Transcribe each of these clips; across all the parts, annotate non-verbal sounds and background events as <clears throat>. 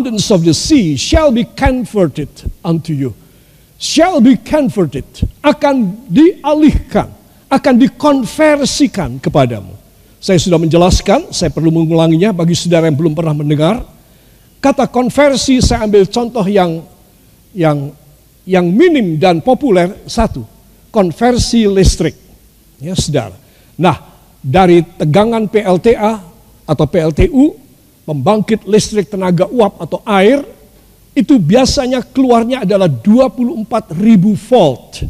abundance of the sea shall be converted unto you. Shall be converted, akan dialihkan, akan dikonversikan kepadamu. Saya sudah menjelaskan, saya perlu mengulanginya bagi saudara yang belum pernah mendengar. Kata konversi saya ambil contoh yang yang yang minim dan populer satu, konversi listrik. Ya, saudara. Nah, dari tegangan PLTA atau PLTU, pembangkit listrik tenaga uap atau air, itu biasanya keluarnya adalah 24.000 volt.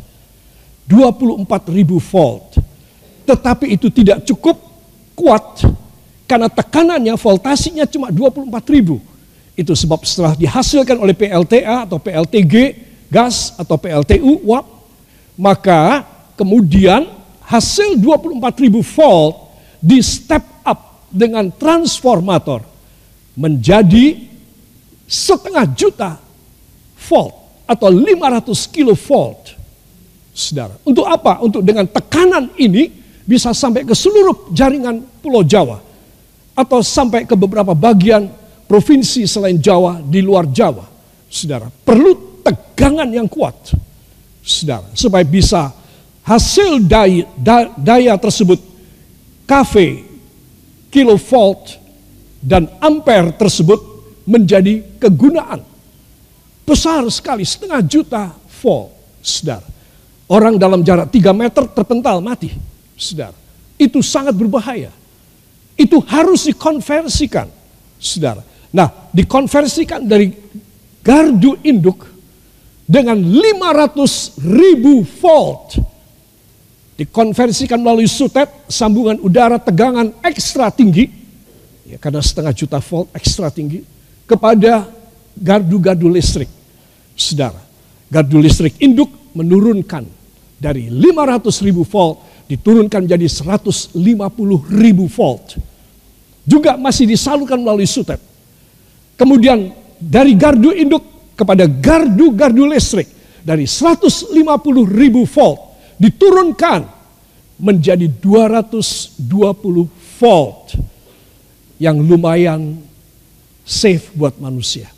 24.000 volt. Tetapi itu tidak cukup kuat karena tekanannya voltasenya cuma 24 ribu. Itu sebab setelah dihasilkan oleh PLTA atau PLTG, gas atau PLTU, uap, maka kemudian hasil 24 ribu volt di step up dengan transformator menjadi setengah juta volt atau 500 kilovolt. Saudara, untuk apa? Untuk dengan tekanan ini bisa sampai ke seluruh jaringan Pulau Jawa atau sampai ke beberapa bagian provinsi selain Jawa di luar Jawa. Saudara, perlu tegangan yang kuat. Saudara, supaya bisa hasil daya, daya tersebut KV, kilovolt, dan ampere tersebut menjadi kegunaan. Besar sekali, setengah juta volt, saudara. Orang dalam jarak 3 meter terpental mati saudara. Itu sangat berbahaya. Itu harus dikonversikan, saudara. Nah, dikonversikan dari gardu induk dengan 500 ribu volt. Dikonversikan melalui sutet, sambungan udara tegangan ekstra tinggi, ya karena setengah juta volt ekstra tinggi, kepada gardu-gardu listrik. Saudara, gardu listrik induk menurunkan dari 500 ribu volt diturunkan menjadi 150 ribu volt. Juga masih disalurkan melalui sutet. Kemudian dari gardu induk kepada gardu-gardu listrik dari 150 ribu volt diturunkan menjadi 220 volt yang lumayan safe buat manusia.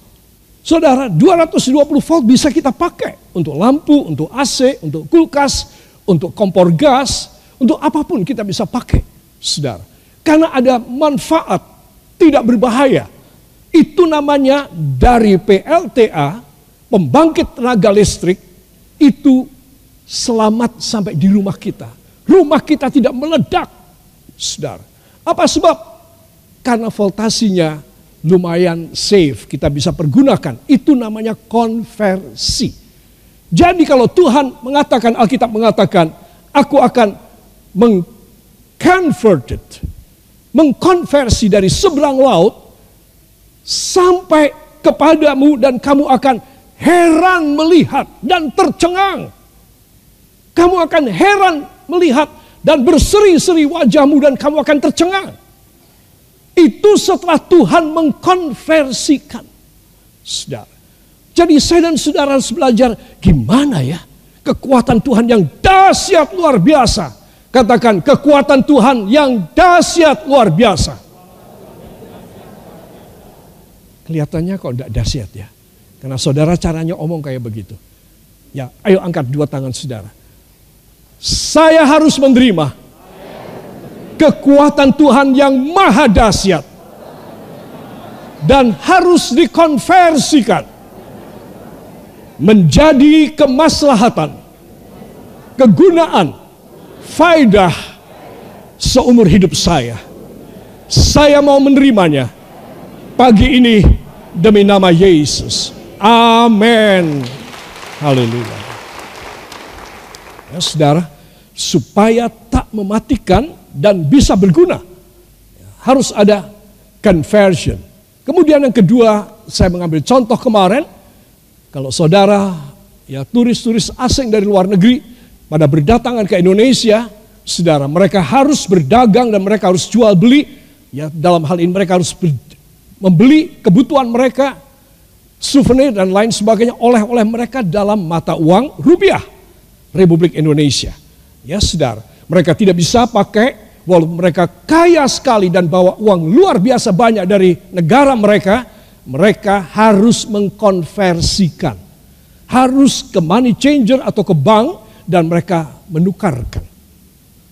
Saudara, 220 volt bisa kita pakai untuk lampu, untuk AC, untuk kulkas, untuk kompor gas, untuk apa pun kita bisa pakai, saudara. Karena ada manfaat, tidak berbahaya. Itu namanya dari PLTA, pembangkit tenaga listrik, itu selamat sampai di rumah kita. Rumah kita tidak meledak, saudara. Apa sebab? Karena voltasinya lumayan safe, kita bisa pergunakan. Itu namanya konversi. Jadi kalau Tuhan mengatakan, Alkitab mengatakan, aku akan mengconverted, mengkonversi dari seberang laut sampai kepadamu dan kamu akan heran melihat dan tercengang. Kamu akan heran melihat dan berseri-seri wajahmu dan kamu akan tercengang. Itu setelah Tuhan mengkonversikan. Saudara. Jadi saya dan saudara harus belajar gimana ya kekuatan Tuhan yang dahsyat luar biasa Katakan kekuatan Tuhan yang dahsyat luar biasa. Kelihatannya kok tidak dahsyat ya. Karena saudara caranya omong kayak begitu. Ya, ayo angkat dua tangan saudara. Saya harus menerima kekuatan Tuhan yang maha dahsyat dan harus dikonversikan menjadi kemaslahatan, kegunaan, faidah seumur hidup saya. Saya mau menerimanya pagi ini demi nama Yesus. Amin. Haleluya. Ya, saudara, supaya tak mematikan dan bisa berguna, harus ada conversion. Kemudian yang kedua, saya mengambil contoh kemarin, kalau saudara ya turis-turis asing dari luar negeri pada berdatangan ke Indonesia, saudara, mereka harus berdagang dan mereka harus jual beli. Ya, dalam hal ini mereka harus membeli kebutuhan mereka, souvenir dan lain sebagainya oleh-oleh mereka dalam mata uang rupiah Republik Indonesia. Ya, saudara, mereka tidak bisa pakai walaupun mereka kaya sekali dan bawa uang luar biasa banyak dari negara mereka, mereka harus mengkonversikan. Harus ke money changer atau ke bank dan mereka menukarkan.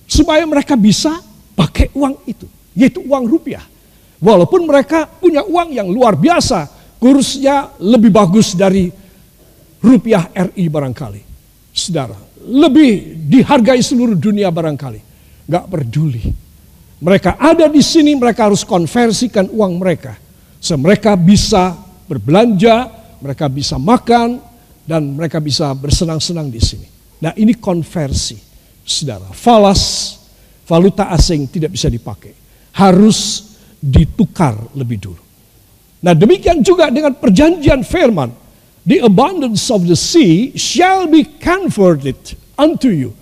Supaya mereka bisa pakai uang itu, yaitu uang rupiah. Walaupun mereka punya uang yang luar biasa, kursnya lebih bagus dari rupiah RI barangkali. Saudara, lebih dihargai seluruh dunia barangkali. Gak peduli. Mereka ada di sini, mereka harus konversikan uang mereka. So, mereka bisa berbelanja, mereka bisa makan, dan mereka bisa bersenang-senang di sini. Nah ini konversi, saudara. Falas, valuta asing tidak bisa dipakai. Harus ditukar lebih dulu. Nah demikian juga dengan perjanjian firman. The abundance of the sea shall be converted unto you.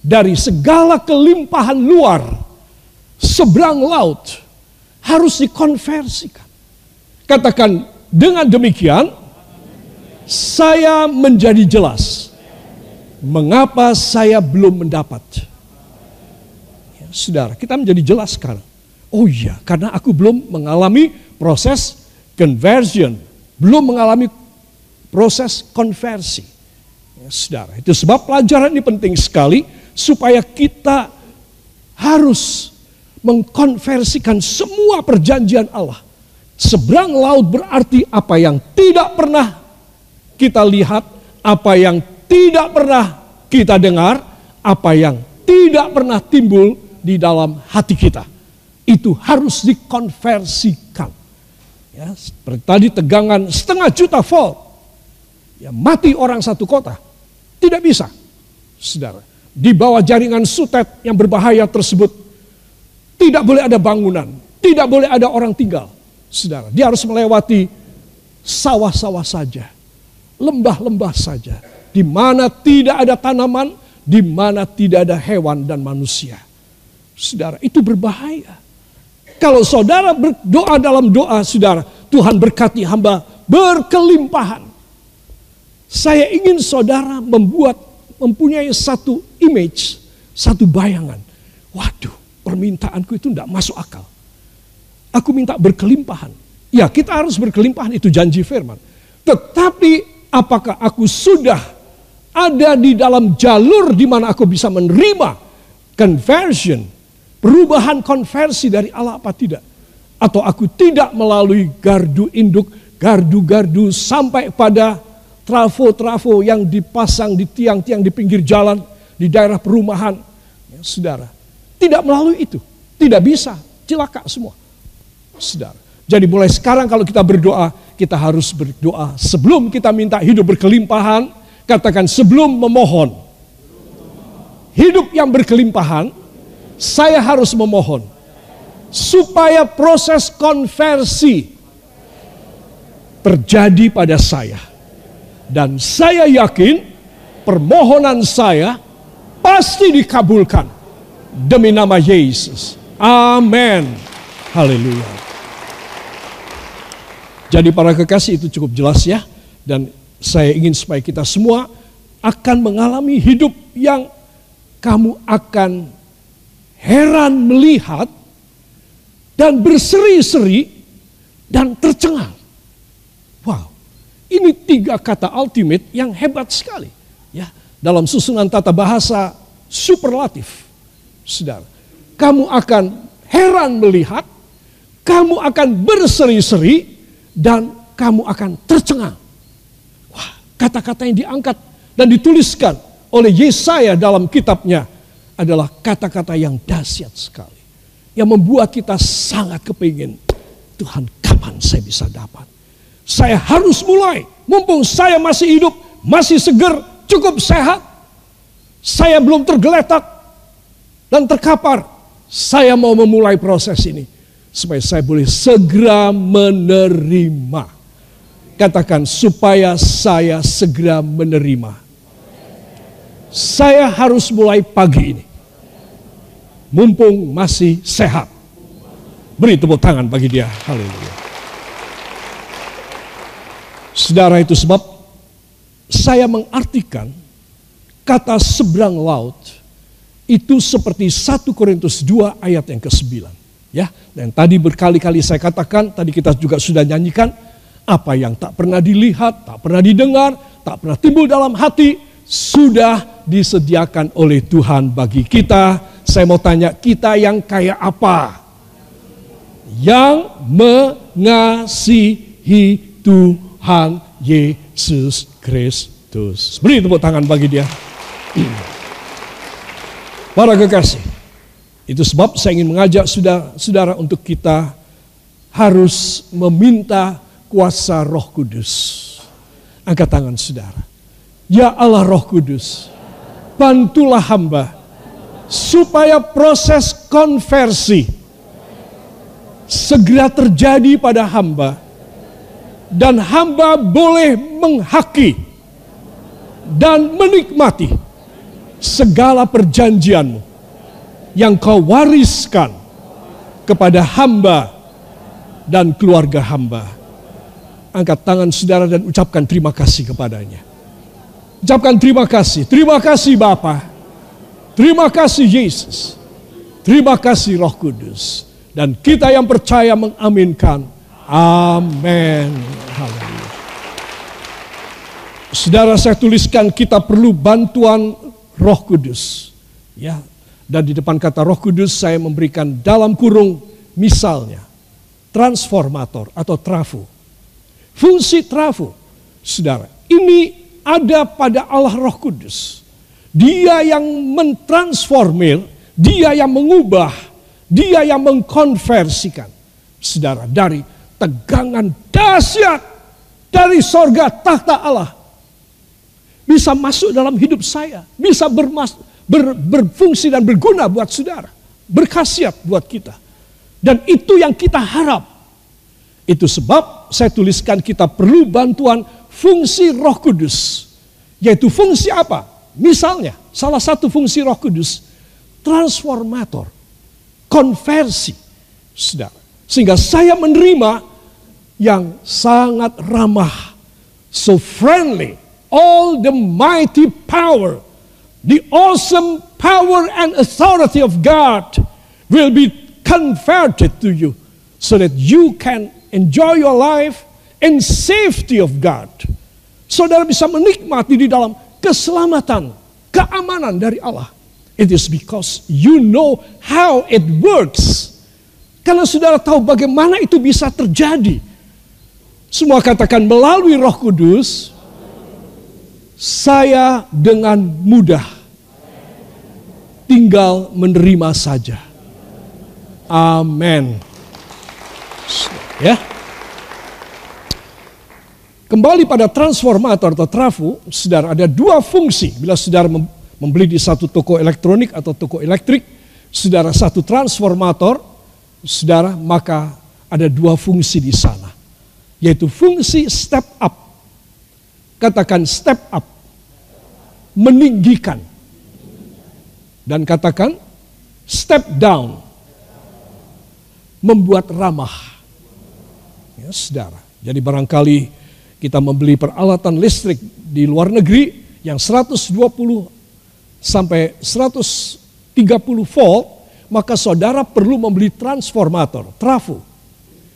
Dari segala kelimpahan luar, seberang laut, harus dikonversikan. Katakan, dengan demikian, saya menjadi jelas. Mengapa saya belum mendapat? Ya, saudara, kita menjadi jelas sekarang. Oh iya, karena aku belum mengalami proses conversion, belum mengalami proses konversi. Ya, saudara, itu sebab pelajaran ini penting sekali supaya kita harus mengkonversikan semua perjanjian Allah. Seberang laut berarti apa yang tidak pernah kita lihat, apa yang tidak pernah kita dengar, apa yang tidak pernah timbul di dalam hati kita itu harus dikonversikan. Ya, seperti tadi tegangan setengah juta volt. Ya, mati orang satu kota. Tidak bisa. Saudara, di bawah jaringan sutet yang berbahaya tersebut tidak boleh ada bangunan, tidak boleh ada orang tinggal. Saudara, dia harus melewati sawah-sawah saja, lembah-lembah saja, di mana tidak ada tanaman, di mana tidak ada hewan dan manusia. Saudara, itu berbahaya. Kalau saudara berdoa dalam doa, saudara, Tuhan berkati hamba berkelimpahan. Saya ingin saudara membuat, mempunyai satu image, satu bayangan. Waduh, permintaanku itu tidak masuk akal. Aku minta berkelimpahan. Ya kita harus berkelimpahan, itu janji firman. Tetapi apakah aku sudah ada di dalam jalur di mana aku bisa menerima conversion, perubahan konversi dari Allah apa tidak? Atau aku tidak melalui gardu induk, gardu-gardu sampai pada trafo-trafo yang dipasang di tiang-tiang di pinggir jalan, di daerah perumahan. Ya, saudara, tidak melalui itu. Tidak bisa, celaka semua. Saudara. Jadi mulai sekarang kalau kita berdoa, kita harus berdoa sebelum kita minta hidup berkelimpahan, katakan sebelum memohon. Hidup yang berkelimpahan saya harus memohon supaya proses konversi terjadi pada saya. Dan saya yakin permohonan saya pasti dikabulkan demi nama Yesus. Amin. Haleluya. Jadi para kekasih itu cukup jelas ya. Dan saya ingin supaya kita semua akan mengalami hidup yang kamu akan heran melihat dan berseri-seri dan tercengang. Ini tiga kata ultimate yang hebat sekali. Ya, dalam susunan tata bahasa superlatif. Saudara, kamu akan heran melihat, kamu akan berseri-seri dan kamu akan tercengang. Wah, kata-kata yang diangkat dan dituliskan oleh Yesaya dalam kitabnya adalah kata-kata yang dahsyat sekali. Yang membuat kita sangat kepingin, Tuhan kapan saya bisa dapat? Saya harus mulai, mumpung saya masih hidup, masih seger, cukup sehat. Saya belum tergeletak dan terkapar. Saya mau memulai proses ini. Supaya saya boleh segera menerima. Katakan supaya saya segera menerima. Saya harus mulai pagi ini mumpung masih sehat. Beri tepuk tangan bagi dia. Haleluya. Saudara itu sebab saya mengartikan kata seberang laut itu seperti 1 Korintus 2 ayat yang ke-9. Ya, dan tadi berkali-kali saya katakan, tadi kita juga sudah nyanyikan, Apa yang tak pernah dilihat, tak pernah didengar, tak pernah timbul dalam hati, sudah disediakan oleh Tuhan bagi kita. Saya mau tanya, kita yang kayak apa? Yang mengasihi Tuhan Yesus Kristus. Beri tepuk tangan bagi dia. <clears throat> Para kekasih, itu sebab saya ingin mengajak saudara, saudara untuk kita harus meminta kuasa roh kudus. Angkat tangan saudara. Ya Allah roh kudus, bantulah hamba supaya proses konversi segera terjadi pada hamba dan hamba boleh menghaki dan menikmati segala perjanjianmu yang kau wariskan kepada hamba dan keluarga hamba angkat tangan saudara dan ucapkan terima kasih kepadanya. Ucapkan terima kasih. Terima kasih Bapa. Terima kasih Yesus. Terima kasih Roh Kudus. Dan kita yang percaya mengaminkan. Amin. Saudara saya tuliskan kita perlu bantuan Roh Kudus. Ya. Dan di depan kata Roh Kudus saya memberikan dalam kurung misalnya transformator atau trafo Fungsi trafo, saudara, ini ada pada Allah Roh Kudus. Dia yang mentransformir, dia yang mengubah, dia yang mengkonversikan. Saudara, dari tegangan dahsyat dari sorga tahta Allah. Bisa masuk dalam hidup saya, bisa bermas, ber, berfungsi dan berguna buat saudara. Berkhasiat buat kita. Dan itu yang kita harap itu sebab saya tuliskan kita perlu bantuan fungsi roh kudus. Yaitu fungsi apa? Misalnya, salah satu fungsi roh kudus, transformator, konversi. Saudara. Sehingga saya menerima yang sangat ramah, so friendly, all the mighty power, the awesome power and authority of God will be converted to you so that you can enjoy your life in safety of God. Saudara bisa menikmati di dalam keselamatan, keamanan dari Allah. It is because you know how it works. Karena saudara tahu bagaimana itu bisa terjadi. Semua katakan melalui roh kudus, saya dengan mudah tinggal menerima saja. Amin. Ya. Kembali pada transformator atau trafo, saudara ada dua fungsi. Bila saudara membeli di satu toko elektronik atau toko elektrik, saudara satu transformator, saudara maka ada dua fungsi di sana. Yaitu fungsi step up. Katakan step up. Meninggikan. Dan katakan step down. Membuat ramah ya saudara. Jadi barangkali kita membeli peralatan listrik di luar negeri yang 120 sampai 130 volt, maka saudara perlu membeli transformator, trafo,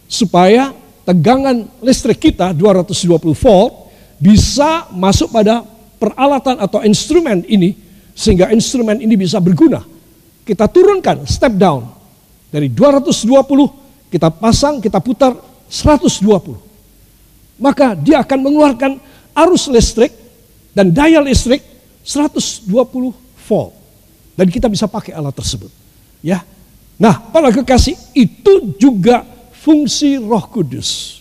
supaya tegangan listrik kita 220 volt bisa masuk pada peralatan atau instrumen ini sehingga instrumen ini bisa berguna. Kita turunkan step down dari 220 kita pasang, kita putar 120. Maka dia akan mengeluarkan arus listrik dan daya listrik 120 volt. Dan kita bisa pakai alat tersebut. Ya. Nah, para kekasih, itu juga fungsi Roh Kudus.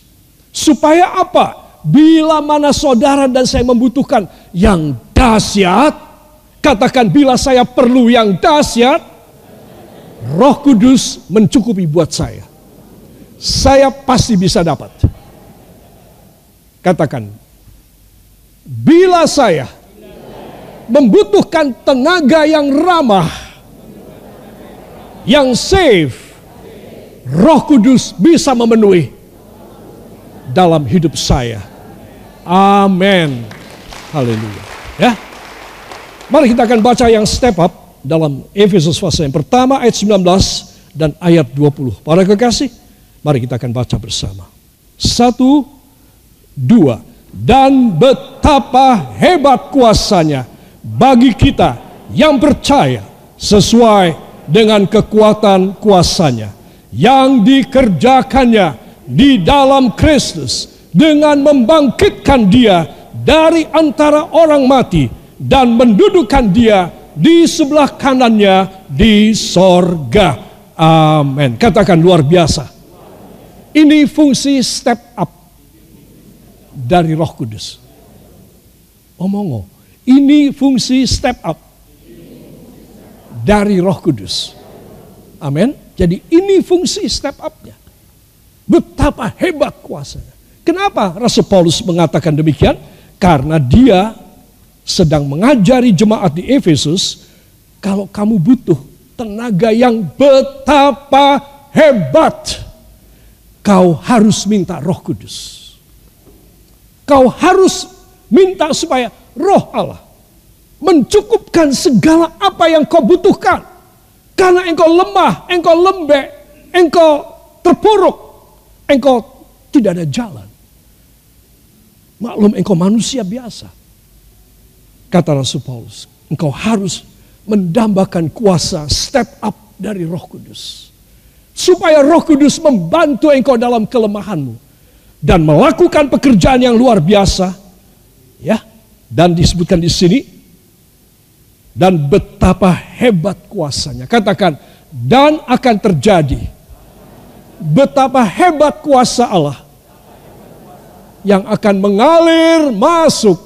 Supaya apa? Bila mana saudara dan saya membutuhkan yang dahsyat, katakan bila saya perlu yang dahsyat, Roh Kudus mencukupi buat saya saya pasti bisa dapat. Katakan, bila saya membutuhkan tenaga yang ramah, yang safe, Roh Kudus bisa memenuhi dalam hidup saya. Amin. Haleluya. Ya. Mari kita akan baca yang step up dalam Efesus pasal yang pertama ayat 19 dan ayat 20. Para kekasih, Mari kita akan baca bersama. Satu, Dua, dan betapa hebat kuasanya bagi kita yang percaya sesuai dengan kekuatan kuasanya yang dikerjakannya di dalam Kristus dengan membangkitkan dia dari antara orang mati dan mendudukkan dia di sebelah kanannya di sorga. Amin. Katakan luar biasa. Ini fungsi step up dari roh kudus. Omong, ini fungsi step up dari roh kudus. Amin. Jadi ini fungsi step upnya. Betapa hebat kuasanya. Kenapa Rasul Paulus mengatakan demikian? Karena dia sedang mengajari jemaat di Efesus, kalau kamu butuh tenaga yang betapa hebat, kau harus minta Roh Kudus. Kau harus minta supaya Roh Allah mencukupkan segala apa yang kau butuhkan. Karena engkau lemah, engkau lembek, engkau terpuruk, engkau tidak ada jalan. Maklum engkau manusia biasa. Kata Rasul Paulus, engkau harus mendambakan kuasa step up dari roh kudus. Supaya roh kudus membantu engkau dalam kelemahanmu. Dan melakukan pekerjaan yang luar biasa. Ya, dan disebutkan di sini. Dan betapa hebat kuasanya. Katakan, dan akan terjadi. Betapa hebat kuasa Allah yang akan mengalir masuk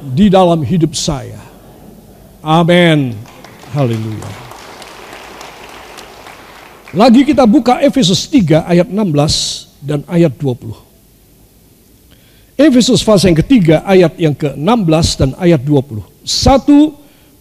di dalam hidup saya. Amin. Haleluya. Lagi kita buka Efesus 3 ayat 16 dan ayat 20. Efesus pasal yang ketiga ayat yang ke-16 dan ayat 20. Satu,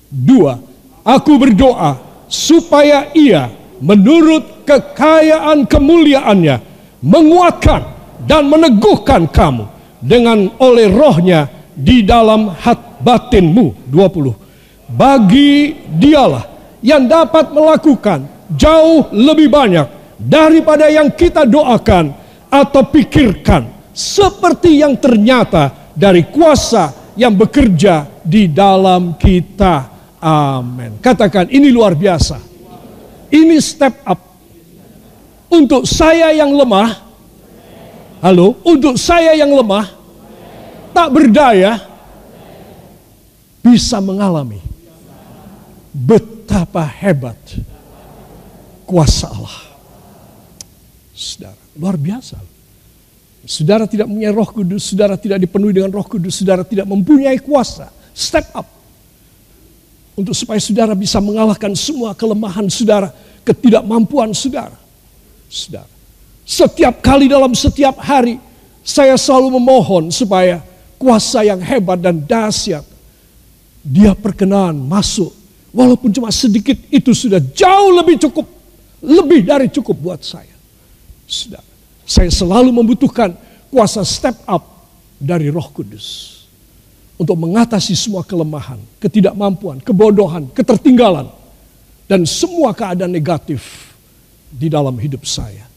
dua. Aku berdoa supaya ia menurut kekayaan kemuliaannya menguatkan dan meneguhkan kamu dengan oleh rohnya di dalam hat batinmu. 20. Bagi dialah yang dapat melakukan jauh lebih banyak daripada yang kita doakan atau pikirkan. Seperti yang ternyata dari kuasa yang bekerja di dalam kita. Amin. Katakan ini luar biasa. Ini step up. Untuk saya yang lemah, Halo, untuk saya yang lemah, tak berdaya, bisa mengalami betapa hebat kuasa Allah. Saudara, luar biasa. Saudara tidak mempunyai roh kudus, saudara tidak dipenuhi dengan roh kudus, saudara tidak mempunyai kuasa. Step up. Untuk supaya saudara bisa mengalahkan semua kelemahan saudara, ketidakmampuan saudara. Saudara setiap kali dalam setiap hari saya selalu memohon supaya kuasa yang hebat dan dahsyat dia perkenan masuk. Walaupun cuma sedikit itu sudah jauh lebih cukup. Lebih dari cukup buat saya. Sudah. Saya selalu membutuhkan kuasa step up dari roh kudus. Untuk mengatasi semua kelemahan, ketidakmampuan, kebodohan, ketertinggalan. Dan semua keadaan negatif di dalam hidup saya.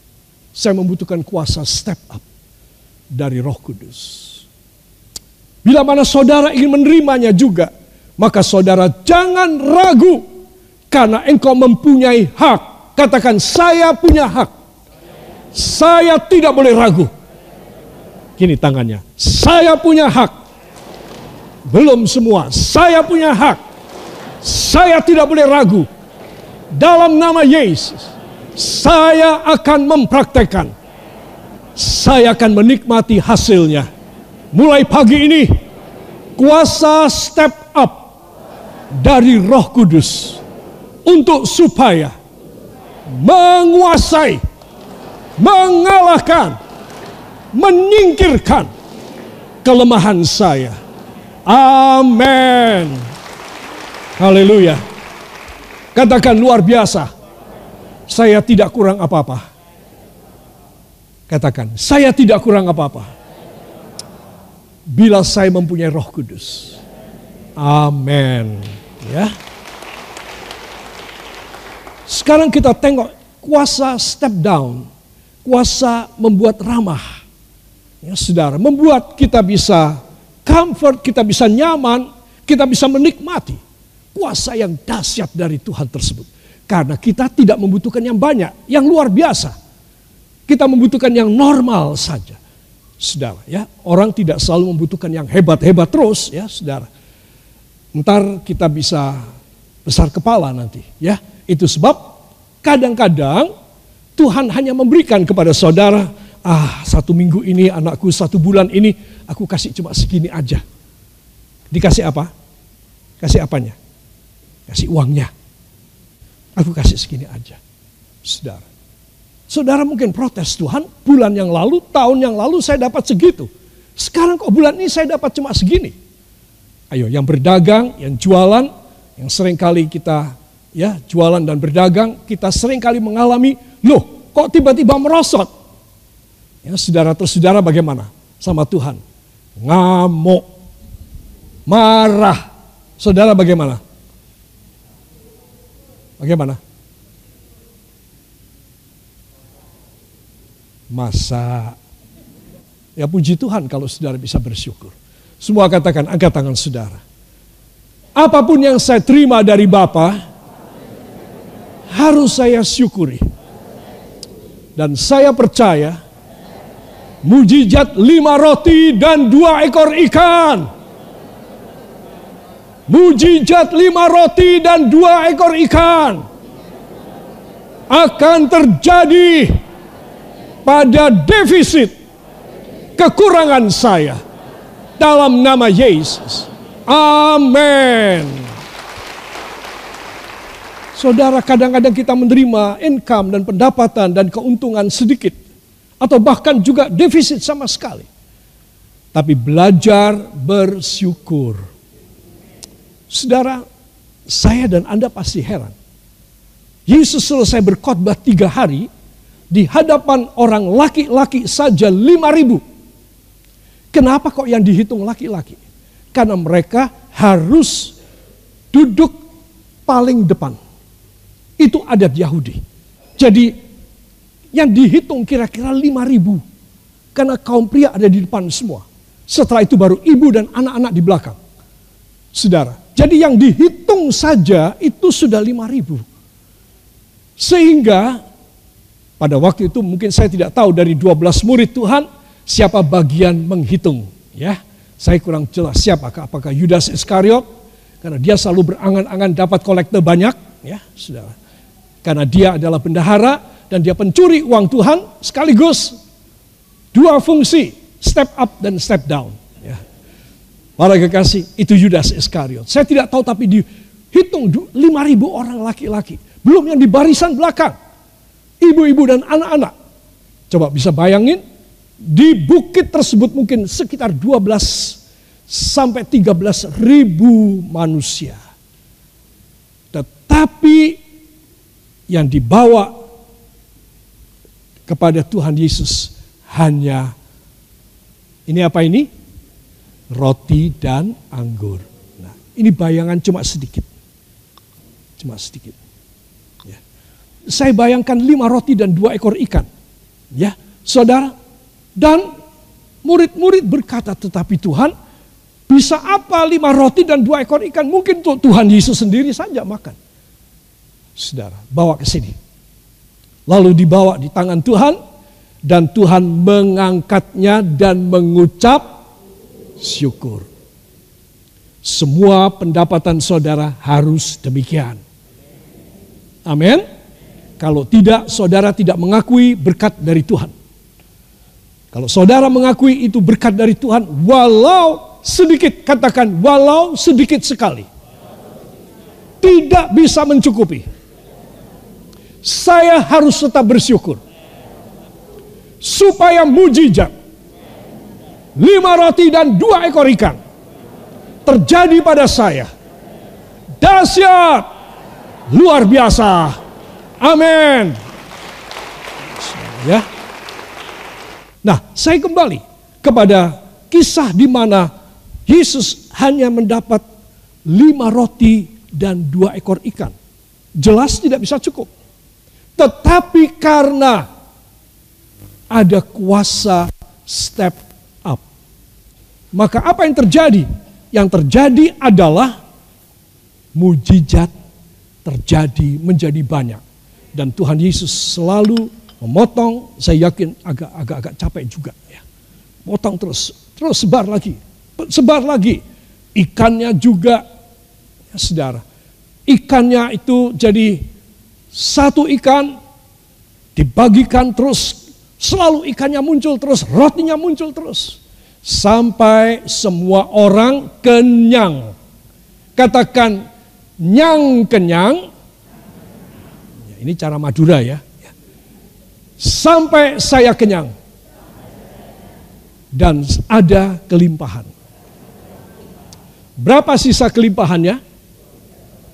Saya membutuhkan kuasa step up dari Roh Kudus. Bila mana saudara ingin menerimanya juga, maka saudara jangan ragu karena engkau mempunyai hak. Katakan saya punya hak. Saya tidak boleh ragu. Kini tangannya. Saya punya hak. Belum semua. Saya punya hak. Saya tidak boleh ragu. Dalam nama Yesus saya akan mempraktekkan. Saya akan menikmati hasilnya. Mulai pagi ini, kuasa step up dari Roh Kudus untuk supaya menguasai, mengalahkan, menyingkirkan kelemahan saya. Amin. Haleluya. Katakan luar biasa saya tidak kurang apa-apa. Katakan, saya tidak kurang apa-apa. Bila saya mempunyai Roh Kudus. Amin. Ya. Sekarang kita tengok kuasa step down, kuasa membuat ramah. Ya, saudara, membuat kita bisa comfort, kita bisa nyaman, kita bisa menikmati kuasa yang dahsyat dari Tuhan tersebut. Karena kita tidak membutuhkan yang banyak, yang luar biasa. Kita membutuhkan yang normal saja. Saudara, ya, orang tidak selalu membutuhkan yang hebat-hebat terus, ya, saudara. Ntar kita bisa besar kepala nanti, ya. Itu sebab kadang-kadang Tuhan hanya memberikan kepada saudara, ah satu minggu ini anakku satu bulan ini aku kasih cuma segini aja. Dikasih apa? Kasih apanya? Kasih uangnya. Aku kasih segini aja. Saudara. Saudara mungkin protes Tuhan, bulan yang lalu, tahun yang lalu saya dapat segitu. Sekarang kok bulan ini saya dapat cuma segini. Ayo yang berdagang, yang jualan, yang sering kali kita ya jualan dan berdagang, kita sering kali mengalami, loh kok tiba-tiba merosot? Ya saudara tersaudara bagaimana sama Tuhan? Ngamuk, marah. Saudara bagaimana? Bagaimana? Masa ya puji Tuhan kalau saudara bisa bersyukur. Semua katakan angkat tangan saudara. Apa pun yang saya terima dari Bapa harus saya syukuri. Dan saya percaya mujizat lima roti dan dua ekor ikan. Mujizat lima roti dan dua ekor ikan akan terjadi pada defisit kekurangan saya dalam nama Yesus. Amin. Saudara, kadang-kadang kita menerima income dan pendapatan dan keuntungan sedikit, atau bahkan juga defisit sama sekali. Tapi belajar bersyukur. Saudara, saya dan Anda pasti heran. Yesus selesai berkhotbah tiga hari, di hadapan orang laki-laki saja lima ribu. Kenapa kok yang dihitung laki-laki? Karena mereka harus duduk paling depan. Itu adat Yahudi. Jadi yang dihitung kira-kira 5 ribu. Karena kaum pria ada di depan semua. Setelah itu baru ibu dan anak-anak di belakang. Saudara, jadi yang dihitung saja itu sudah 5 ribu. Sehingga pada waktu itu mungkin saya tidak tahu dari 12 murid Tuhan siapa bagian menghitung. Ya, saya kurang jelas siapa, apakah Yudas Iskariot karena dia selalu berangan-angan dapat kolektor banyak, ya, Saudara. Karena dia adalah bendahara dan dia pencuri uang Tuhan sekaligus dua fungsi, step up dan step down, ya. Para kekasih, itu Yudas Iskariot. Saya tidak tahu tapi dihitung 5000 orang laki-laki. Belum yang di barisan belakang. Ibu-ibu dan anak-anak. Coba bisa bayangin, di bukit tersebut mungkin sekitar 12 sampai 13 ribu manusia. Tetapi yang dibawa kepada Tuhan Yesus hanya ini apa ini? Roti dan anggur. Nah, ini bayangan cuma sedikit. Cuma sedikit. Ya. Saya bayangkan lima roti dan dua ekor ikan. Ya, saudara, dan murid-murid berkata, tetapi Tuhan bisa apa lima roti dan dua ekor ikan? Mungkin Tuhan Yesus sendiri saja makan. Saudara, bawa ke sini. Lalu dibawa di tangan Tuhan dan Tuhan mengangkatnya dan mengucap syukur. Semua pendapatan saudara harus demikian. Amin. Kalau tidak, saudara tidak mengakui berkat dari Tuhan. Kalau saudara mengakui itu berkat dari Tuhan, walau sedikit, katakan walau sedikit sekali. Tidak bisa mencukupi. Saya harus tetap bersyukur. Supaya mujizat. Lima roti dan dua ekor ikan. Terjadi pada saya. Dahsyat. Luar biasa. Amin. Ya. Nah, saya kembali kepada kisah di mana Yesus hanya mendapat lima roti dan dua ekor ikan. Jelas tidak bisa cukup. Tetapi karena ada kuasa step Maka apa yang terjadi? Yang terjadi adalah mujizat terjadi menjadi banyak. Dan Tuhan Yesus selalu memotong, saya yakin agak-agak capek juga ya. Potong terus, terus sebar lagi, sebar lagi. Ikannya juga, ya saudara, ikannya itu jadi satu ikan dibagikan terus, selalu ikannya muncul terus, rotinya muncul terus. Sampai semua orang kenyang. Katakan nyang kenyang. Ya, ini cara Madura ya. Sampai saya kenyang. Dan ada kelimpahan. Berapa sisa kelimpahannya?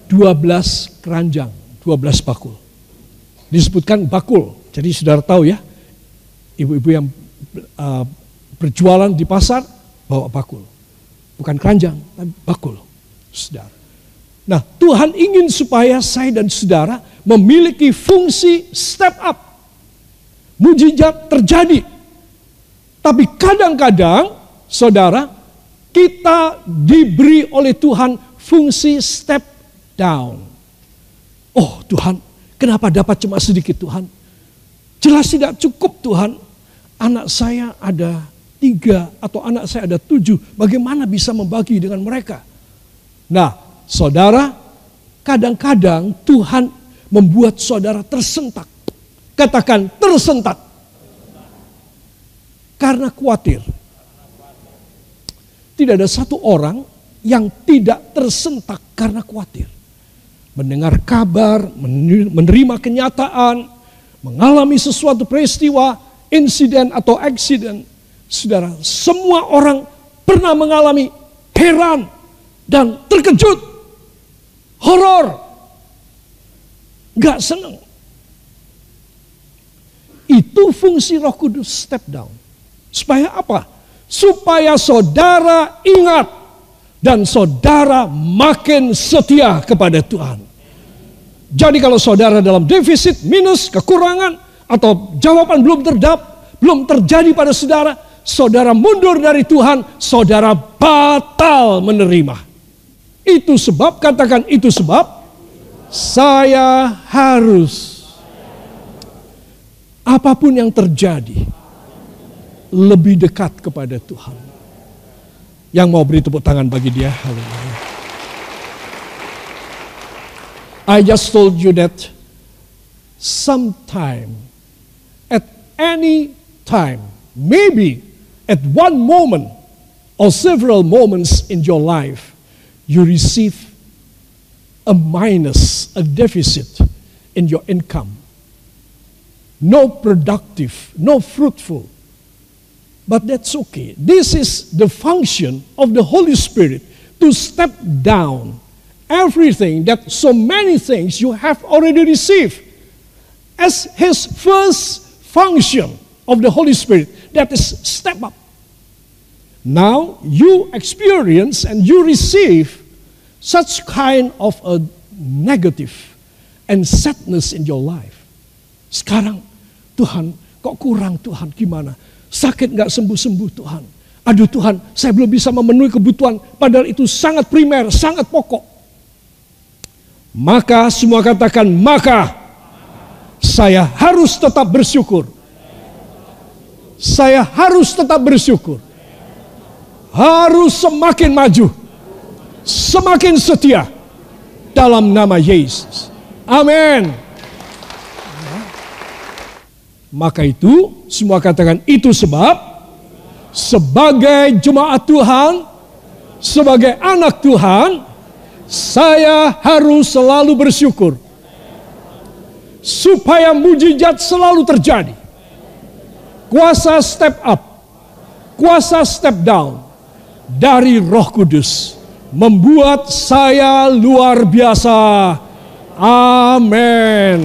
12 keranjang, 12 bakul. Disebutkan bakul. Jadi saudara tahu ya, ibu-ibu yang uh, berjualan di pasar bawa bakul. Bukan keranjang, tapi bakul. Saudara. Nah, Tuhan ingin supaya saya dan saudara memiliki fungsi step up. Mujizat terjadi. Tapi kadang-kadang, saudara, kita diberi oleh Tuhan fungsi step down. Oh Tuhan, kenapa dapat cuma sedikit Tuhan? Jelas tidak cukup Tuhan. Anak saya ada tiga atau anak saya ada tujuh. Bagaimana bisa membagi dengan mereka? Nah, Saudara, kadang-kadang Tuhan membuat saudara tersentak. Katakan tersentak. Karena khawatir. Tidak ada satu orang yang tidak tersentak karena khawatir. Mendengar kabar, menerima kenyataan, mengalami sesuatu peristiwa, insiden atau accident. Saudara, semua orang pernah mengalami heran dan terkejut horor. Gak senang. Itu fungsi roh kudus step down. Supaya apa? Supaya saudara ingat dan saudara makin setia kepada Tuhan. Jadi kalau saudara dalam defisit, minus, kekurangan, atau jawaban belum terdap, belum terjadi pada saudara, saudara mundur dari Tuhan, saudara batal menerima. Itu sebab, katakan itu sebab, saya harus. Apa pun yang terjadi, lebih dekat kepada Tuhan. Yang mau beri tepuk tangan bagi dia, haleluya. I just told you that sometime, at any time, maybe at one moment or several moments in your life, you receive a minus, a deficit in your income. No productive, no fruitful. But that's okay. This is the function of the Holy Spirit to step down everything that so many things you have already received as His first function of the Holy Spirit. That is step up. Now you experience and you receive such kind of a negative and sadness in your life. Sekarang Tuhan kok kurang Tuhan gimana? Sakit nggak sembuh-sembuh Tuhan. Aduh Tuhan, saya belum bisa memenuhi kebutuhan padahal itu sangat primer, sangat pokok. Maka semua katakan maka saya harus tetap bersyukur. Saya harus tetap bersyukur harus semakin maju, semakin setia dalam nama Yesus. Amin. Maka itu semua katakan itu sebab sebagai jemaat Tuhan, sebagai anak Tuhan, saya harus selalu bersyukur supaya mujizat selalu terjadi. Kuasa step up, kuasa step down, dari Roh Kudus membuat saya luar biasa. Amin.